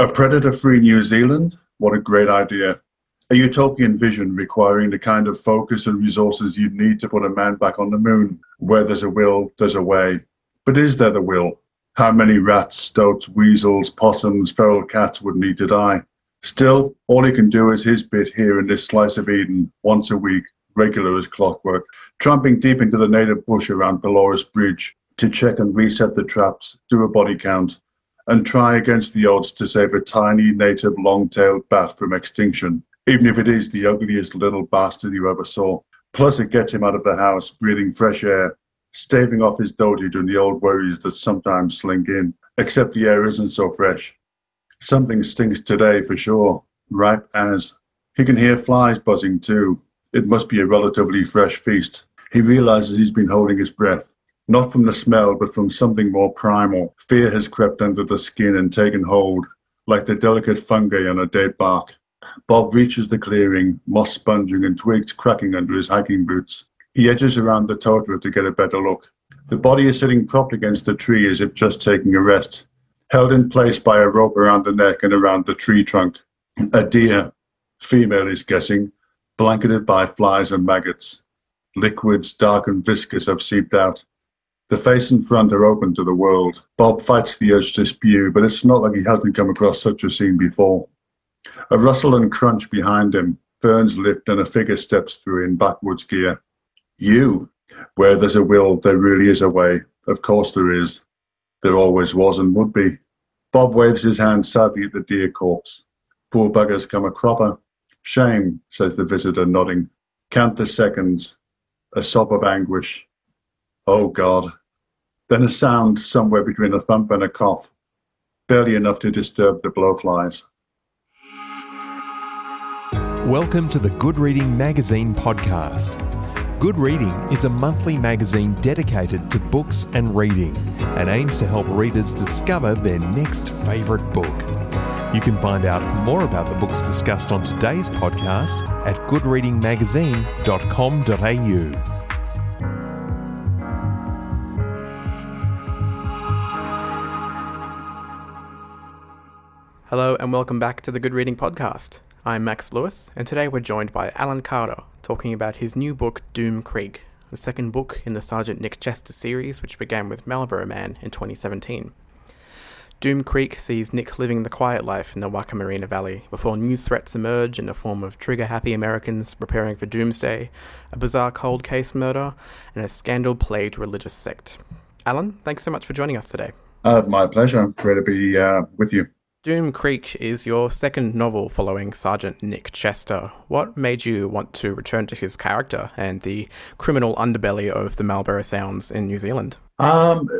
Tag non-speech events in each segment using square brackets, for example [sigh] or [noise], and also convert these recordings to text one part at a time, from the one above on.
A predator free New Zealand? What a great idea. A utopian vision requiring the kind of focus and resources you'd need to put a man back on the moon. Where there's a will, there's a way. But is there the will? How many rats, stoats, weasels, possums, feral cats would need to die? Still, all he can do is his bit here in this slice of Eden, once a week, regular as clockwork, tramping deep into the native bush around Pelorus Bridge to check and reset the traps, do a body count, and try against the odds to save a tiny native long-tailed bat from extinction even if it is the ugliest little bastard you ever saw. Plus, it gets him out of the house, breathing fresh air, staving off his dotage and the old worries that sometimes slink in. Except the air isn't so fresh. Something stinks today for sure, ripe as. He can hear flies buzzing too. It must be a relatively fresh feast. He realizes he's been holding his breath, not from the smell, but from something more primal. Fear has crept under the skin and taken hold, like the delicate fungi on a dead bark. Bob reaches the clearing, moss sponging and twigs cracking under his hiking boots. He edges around the tundra to get a better look. The body is sitting propped against the tree as if just taking a rest, held in place by a rope around the neck and around the tree trunk. A deer, female is guessing, blanketed by flies and maggots. Liquids, dark and viscous, have seeped out. The face and front are open to the world. Bob fights the urge to spew, but it's not like he hasn't come across such a scene before. A rustle and crunch behind him, ferns lift, and a figure steps through in backwards gear. You! Where there's a will, there really is a way. Of course there is. There always was and would be. Bob waves his hand sadly at the deer corpse. Poor bugger's come a cropper. Shame, says the visitor, nodding. Count the seconds. A sob of anguish. Oh God. Then a sound somewhere between a thump and a cough, barely enough to disturb the blowflies. Welcome to the Good Reading Magazine podcast. Good Reading is a monthly magazine dedicated to books and reading and aims to help readers discover their next favourite book. You can find out more about the books discussed on today's podcast at goodreadingmagazine.com.au. Hello, and welcome back to the Good Reading Podcast. I'm Max Lewis, and today we're joined by Alan Carter talking about his new book, Doom Creek, the second book in the Sergeant Nick Chester series, which began with Marlborough Man in 2017. Doom Creek sees Nick living the quiet life in the Wakamarina Valley before new threats emerge in the form of trigger happy Americans preparing for doomsday, a bizarre cold case murder, and a scandal plagued religious sect. Alan, thanks so much for joining us today. Uh, my pleasure. Great to be uh, with you. Doom Creek is your second novel following Sergeant Nick Chester. What made you want to return to his character and the criminal underbelly of the Marlborough Sounds in New Zealand? Um,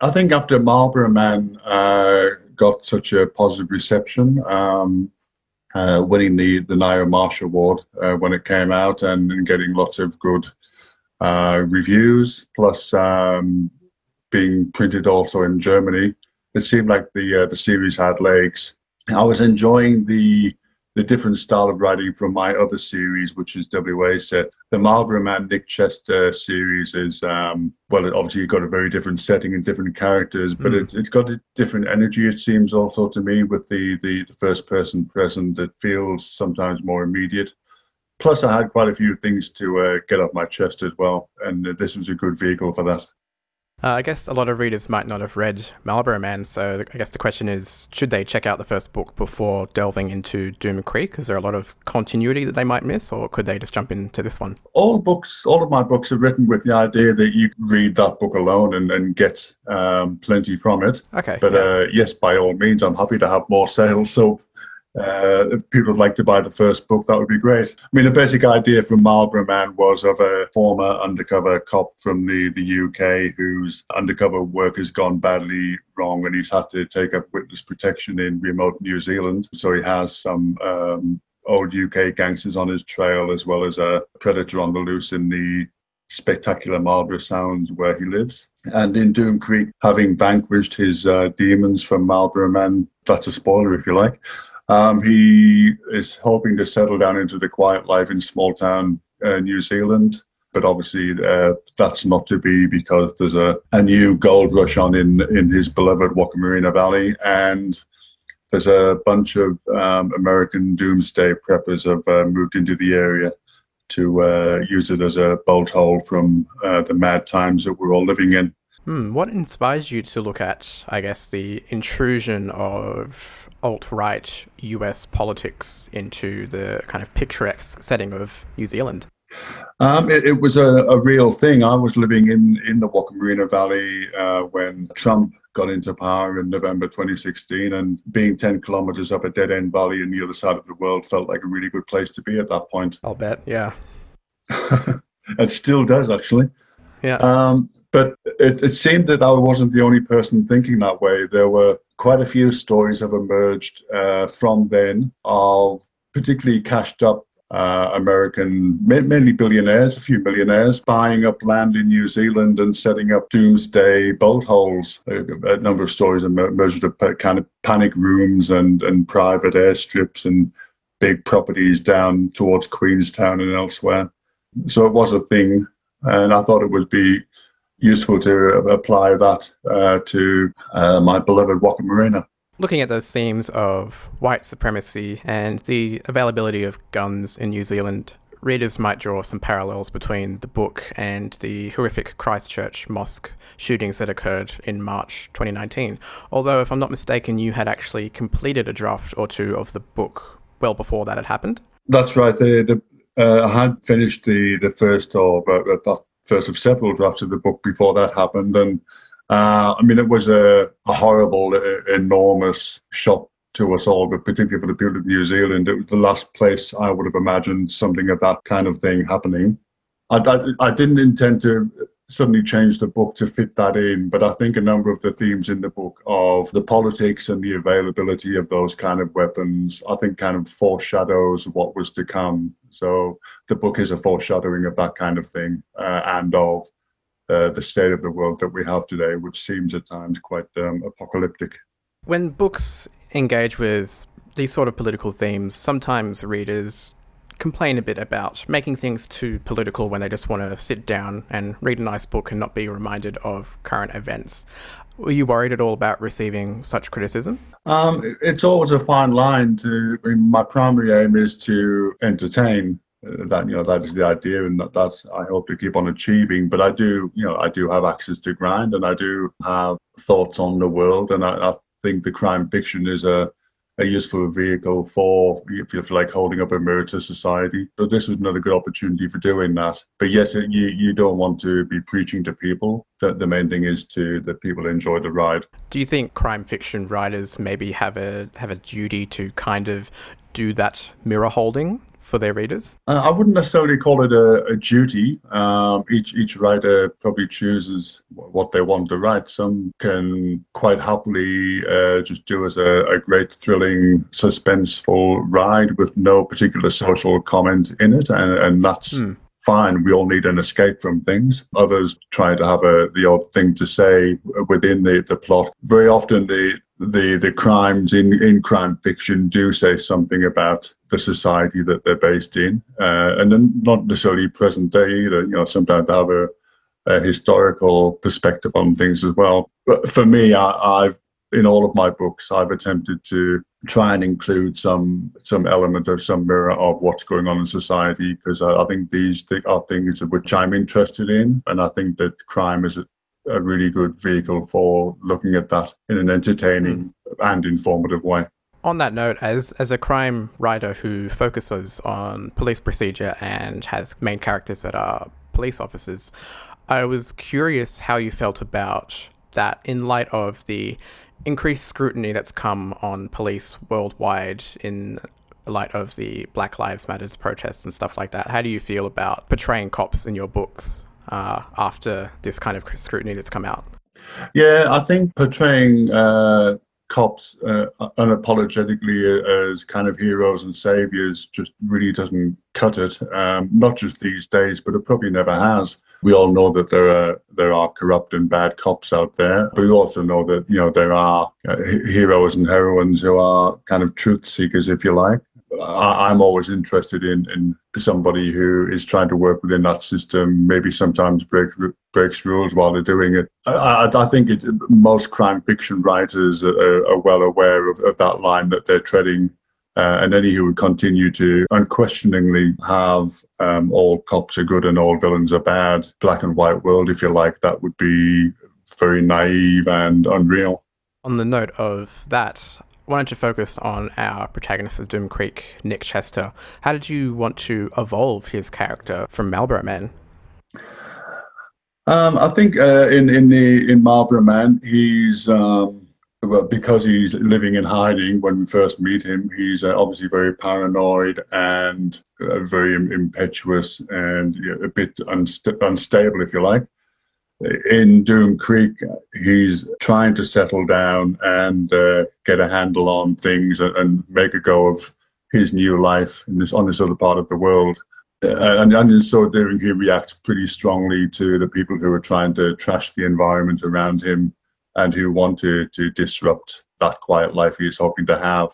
I think after Marlborough Man uh, got such a positive reception, um, uh, winning the, the Ngaio Marsh Award uh, when it came out and, and getting lots of good uh, reviews, plus um, being printed also in Germany it seemed like the uh, the series had legs. I was enjoying the the different style of writing from my other series, which is WA set. The Marlborough Man Nick Chester series is um, well, obviously you've got a very different setting and different characters, but mm. it, it's got a different energy. It seems also to me with the the, the first person present, it feels sometimes more immediate. Plus, I had quite a few things to uh, get off my chest as well, and this was a good vehicle for that. Uh, I guess a lot of readers might not have read Marlborough Man, so I guess the question is should they check out the first book before delving into Doom Creek? Is there a lot of continuity that they might miss, or could they just jump into this one? All books, all of my books are written with the idea that you read that book alone and, and get um, plenty from it. Okay. But yeah. uh, yes, by all means, I'm happy to have more sales. So uh, if people would like to buy the first book, that would be great. I mean, the basic idea from Marlborough Man was of a former undercover cop from the, the UK whose undercover work has gone badly wrong and he's had to take up witness protection in remote New Zealand. So he has some um, old UK gangsters on his trail as well as a predator on the loose in the spectacular Marlborough Sounds where he lives. And in Doom Creek, having vanquished his uh, demons from Marlborough Man, that's a spoiler if you like, um, he is hoping to settle down into the quiet life in small town uh, New Zealand, but obviously uh, that's not to be because there's a, a new gold rush on in, in his beloved Wakamarina Valley, and there's a bunch of um, American doomsday preppers have uh, moved into the area to uh, use it as a bolt hole from uh, the mad times that we're all living in. Hmm, what inspires you to look at, I guess, the intrusion of alt right US politics into the kind of picturesque setting of New Zealand? Um, it, it, was a, a, real thing. I was living in, in the Wakamarina Valley uh, when Trump got into power in November 2016, and being 10 kilometers up a dead end valley in the other side of the world felt like a really good place to be at that point. I'll bet, yeah. [laughs] it still does, actually. Yeah. Um, but it, it seemed that I wasn't the only person thinking that way. There were quite a few stories have emerged uh, from then of particularly cashed up uh, American, mainly billionaires, a few millionaires, buying up land in New Zealand and setting up doomsday bolt holes. A, a number of stories emerged of kind of panic rooms and, and private airstrips and big properties down towards Queenstown and elsewhere. So it was a thing, and I thought it would be useful to apply that uh, to uh, my beloved Wakamarina. Looking at those themes of white supremacy and the availability of guns in New Zealand, readers might draw some parallels between the book and the horrific Christchurch mosque shootings that occurred in March 2019. Although, if I'm not mistaken, you had actually completed a draft or two of the book well before that had happened. That's right. The, the, uh, I had finished the, the first or uh, first of several drafts of the book before that happened, and uh, I mean, it was a, a horrible, enormous shock to us all, but particularly for the people of New Zealand, it was the last place I would have imagined something of that kind of thing happening. I, I, I, didn't intend to suddenly change the book to fit that in, but I think a number of the themes in the book of the politics and the availability of those kind of weapons, I think kind of foreshadows what was to come. So the book is a foreshadowing of that kind of thing uh, and of uh, the state of the world that we have today, which seems at times quite um, apocalyptic. When books engage with these sort of political themes, sometimes readers complain a bit about making things too political when they just want to sit down and read a nice book and not be reminded of current events. Were you worried at all about receiving such criticism? Um, it's always a fine line to. I mean, my primary aim is to entertain, that you know that is the idea and that that's i hope to keep on achieving but i do you know i do have access to grind and i do have thoughts on the world and i, I think the crime fiction is a a useful vehicle for if you like holding up a mirror to society. But this was another good opportunity for doing that. But yes, you you don't want to be preaching to people. That the main thing is to that people enjoy the ride. Do you think crime fiction writers maybe have a have a duty to kind of do that mirror holding for their readers? Uh, I wouldn't necessarily call it a, a duty. Um, each each writer probably chooses what they want to write. Some can quite happily uh, just do as a, a, great, thrilling, suspenseful ride with no particular social comment in it, and, and that's. Hmm fine. We all need an escape from things. Others try to have a the odd thing to say within the, the plot. Very often the the the crimes in in crime fiction do say something about the society that they're based in, uh, and then not necessarily present day either. You know, sometimes they have a, a historical perspective on things as well. But for me, I, I've in all of my books, I've attempted to try and include some some element of some mirror of what's going on in society because I, I, think these th- are things which I'm interested in, and I think that crime is a, really good vehicle for looking at that in an entertaining mm. and informative way. On that note, as as a crime writer who focuses on police procedure and has main characters that are police officers, I was curious how you felt about that in light of the increased scrutiny that's come on police worldwide in light of the Black Lives Matters protests and stuff like that. How do you feel about portraying cops in your books uh, after this kind of scrutiny that's come out? Yeah, I think portraying uh, cops uh, unapologetically as kind of heroes and saviors just really doesn't cut it. Um, not just these days, but it probably never has. We all know that there are there are corrupt and bad cops out there, but we also know that you know there are uh, heroes and heroines who are kind of truth seekers, if you like. I, am always interested in, in somebody who is trying to work within that system, maybe sometimes break, breaks rules while they're doing it. I, I think it, most crime fiction writers are, are well aware of, of, that line that they're treading. Uh, and any who would continue to unquestioningly have um, all cops are good and all villains are bad, black and white world, if you like, that would be very naive and unreal. On the note of that, why don't you focus on our protagonist of Doom Creek, Nick Chester? How did you want to evolve his character from Marlborough Man? Um, I think uh, in in the in Marlborough Man, he's um, because he's living in hiding. When we first meet him, he's uh, obviously very paranoid and uh, very impetuous and you know, a bit unst- unstable, if you like in Doom Creek, he's trying to settle down and uh, get a handle on things and, and, make a go of his new life in this on this other part of the world. Uh, and, and in so doing, he reacts pretty strongly to the people who are trying to trash the environment around him and who want to, to disrupt that quiet life he's hoping to have.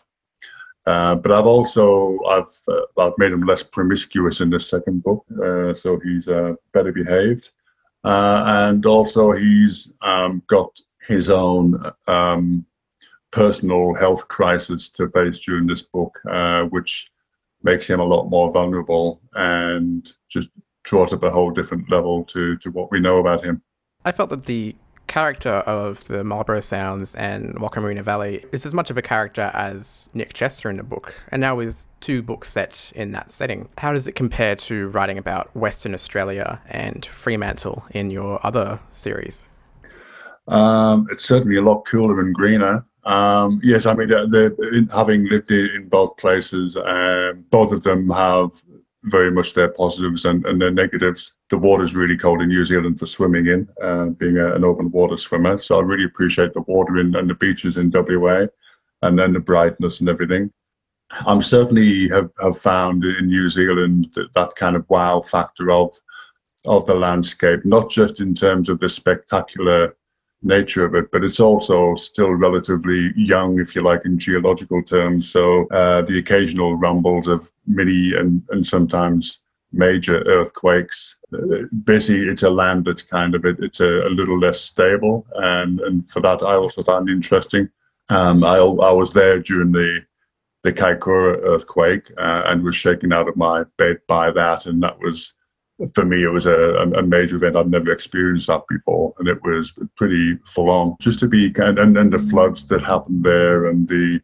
Uh, but I've also I've uh, I've made him less promiscuous in the second book, uh, so he's uh, better behaved. Uh, and also, he's um, got his own um, personal health crisis to face during this book, uh, which makes him a lot more vulnerable and just draws up a whole different level to, to what we know about him. I felt that the character of the Marlborough Sounds and Wakamarina Valley is as much of a character as Nick Chester in the book, and now with two books set in that setting. How does it compare to writing about Western Australia and Fremantle in your other series? Um, it's certainly a lot cooler and greener. Um, yes, I mean, having lived in both places, um, both of them have very much their positives and, and their negatives. The water's really cold in New Zealand for swimming in, uh, being a, an open water swimmer. So I really appreciate the water in, and the beaches in WA and then the brightness and everything. I'm certainly have, have found in New Zealand that, that kind of wow factor of of the landscape, not just in terms of the spectacular nature of it, but it's also still relatively young, if you like, in geological terms. So uh, the occasional rumbles of mini and, and sometimes major earthquakes. Uh, basically, it's a land that's kind of it, it's a, a, little less stable, and and for that I also found interesting. Um, I I was there during the the Kaikoura earthquake uh, and was shaken out of my bed by that, and that was for me, it was a, a major event. I'd never experienced that before, and it was pretty full on. Just to be kind, and then the floods that happened there, and the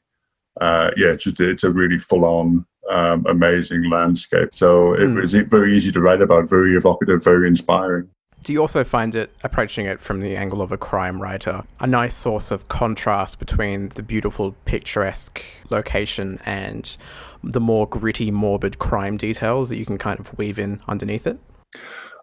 uh, yeah, just it's a really full on, um, amazing landscape. So it mm. was very easy to write about, very evocative, very inspiring. Do you also find it, approaching it from the angle of a crime writer, a nice source of contrast between the beautiful, picturesque location and the more gritty, morbid crime details that you can kind of weave in underneath it?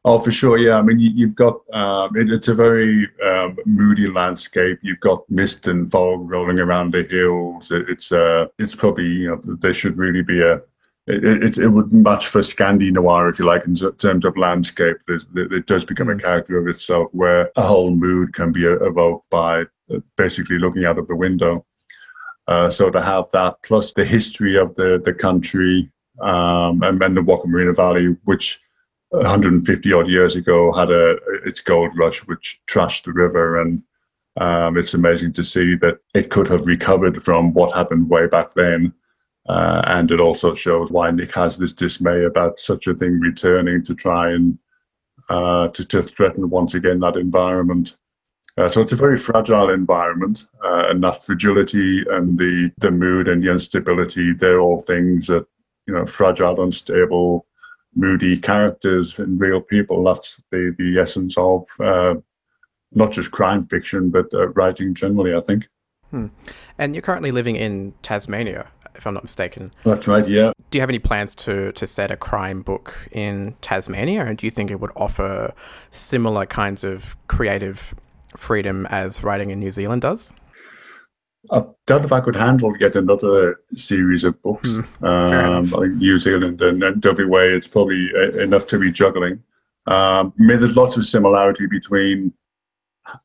Oh, for sure. Yeah. I mean, you, have got um, it, it's a very um, moody landscape. You've got mist and fog rolling around the hills. It, it's uh, it's probably you know there should really be a it, it, it would match for Scandi noir, if you like, in terms of landscape. There's, it does become a mm. character of itself where a whole mood can be evoked by uh, basically looking out of the window. Uh, so to have that plus the history of the, the country um, and then the Wakamarina Valley, which 150 odd years ago had a its gold rush, which trashed the river, and um, it's amazing to see that it could have recovered from what happened way back then. Uh, and it also shows why Nick has this dismay about such a thing returning to try and uh, to, to threaten once again that environment. Uh, so it's a very fragile environment, uh, and that fragility and the the mood and the instability, they're all things that you know, fragile, unstable, moody characters and real people. That's the the essence of uh, not just crime fiction, but uh, writing generally. I think. Hmm. And you're currently living in Tasmania if I'm not mistaken. That's right, yeah. Do you have any plans to, to set a crime book in Tasmania? And do you think it would offer similar kinds of creative freedom as writing in New Zealand does? I don't know if I could handle yet another series of books. Mm, um, like New Zealand and, and WA, it's probably enough to be juggling. Um, I mean, there's lots of similarity between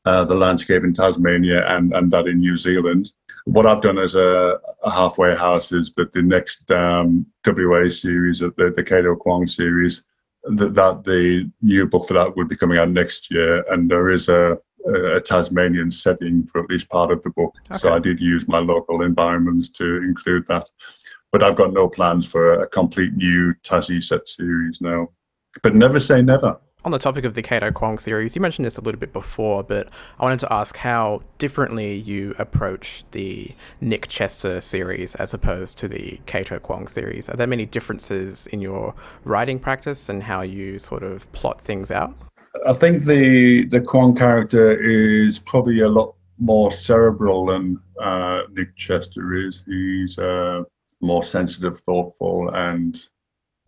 uh, the landscape in Tasmania and, and that in New Zealand. What I've done as a, a halfway house is that the next um, WA series, of the, the Cato Kwong series, that, that the new book for that would be coming out next year, and there is a, a Tasmanian setting for at least part of the book. Okay. So I did use my local environments to include that. But I've got no plans for a complete new Tassie set series now. But never say never on the topic of the Cato Kwong series, you mentioned this a little bit before, but I wanted to ask how differently you approach the Nick Chester series as opposed to the Cato Kwong series. Are there many differences in your writing practice and how you sort of plot things out? I think the the Kwong character is probably a lot more cerebral than uh, Nick Chester is. He's uh, more sensitive, thoughtful, and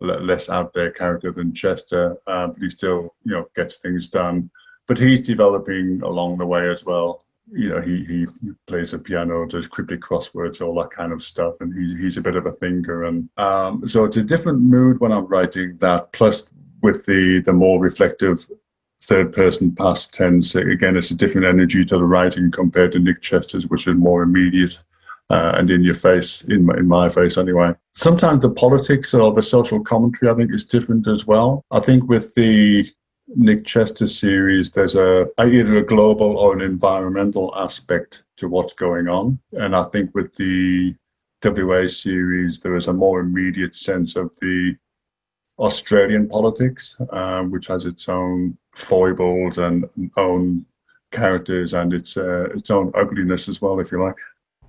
less out there character than Chester, uh, but he still you know gets things done. But he's developing along the way as well. You know, he he plays the piano, does cryptic crosswords, all that kind of stuff, and he, he's a bit of a thinker. And um, so it's a different mood when I'm writing that. Plus, with the the more reflective third person past tense, again, it's a different energy to the writing compared to Nick Chester's, which is more immediate uh, and in your face, in my, in my face anyway. Sometimes the politics or the social commentary, I think, is different as well. I think with the Nick Chester series, there's a either a global or an environmental aspect to what's going on, and I think with the WA series, there is a more immediate sense of the Australian politics, uh, which has its own foibles and own characters and its uh, its own ugliness as well, if you like.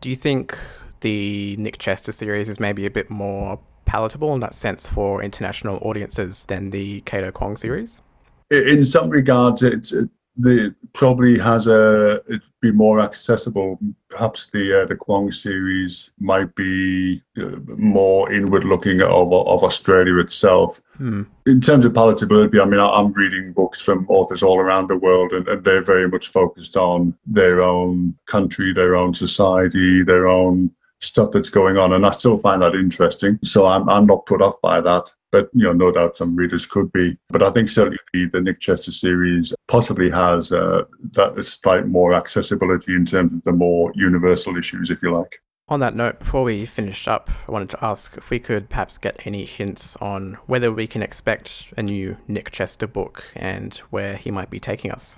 Do you think the Nick Chester series is maybe a bit more palatable in that sense for international audiences than the Cato Kwong series? In some regards, it's it, the probably has a it'd be more accessible. Perhaps the uh, the Kwong series might be uh, more inward looking of of Australia itself. Hmm. In terms of palatability, I mean, I'm reading books from authors all around the world, and, and they're very much focused on their own country, their own society, their own stuff that's going on, and I still find that interesting. So I'm I'm not put off by that. But you know, no doubt some readers could be. But I think certainly the Nick Chester series possibly has uh, that slight more accessibility in terms of the more universal issues, if you like. On that note, before we finish up, I wanted to ask if we could perhaps get any hints on whether we can expect a new Nick Chester book and where he might be taking us.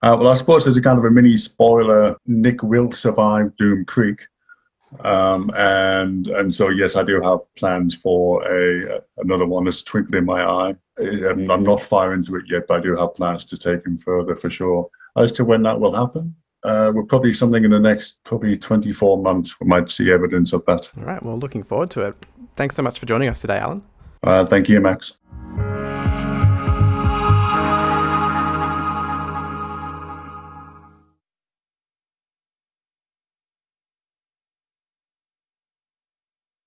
Uh, well, I suppose there's a kind of a mini spoiler. Nick will survive Doom Creek. Um, and and so yes, I do have plans for a another one that's twinkling in my eye. I'm, I'm not far into it yet, but I do have plans to take him further for sure. As to when that will happen, uh, we're probably something in the next probably 24 months. We might see evidence of that. All right. Well, looking forward to it. Thanks so much for joining us today, Alan. Uh, thank you, Max.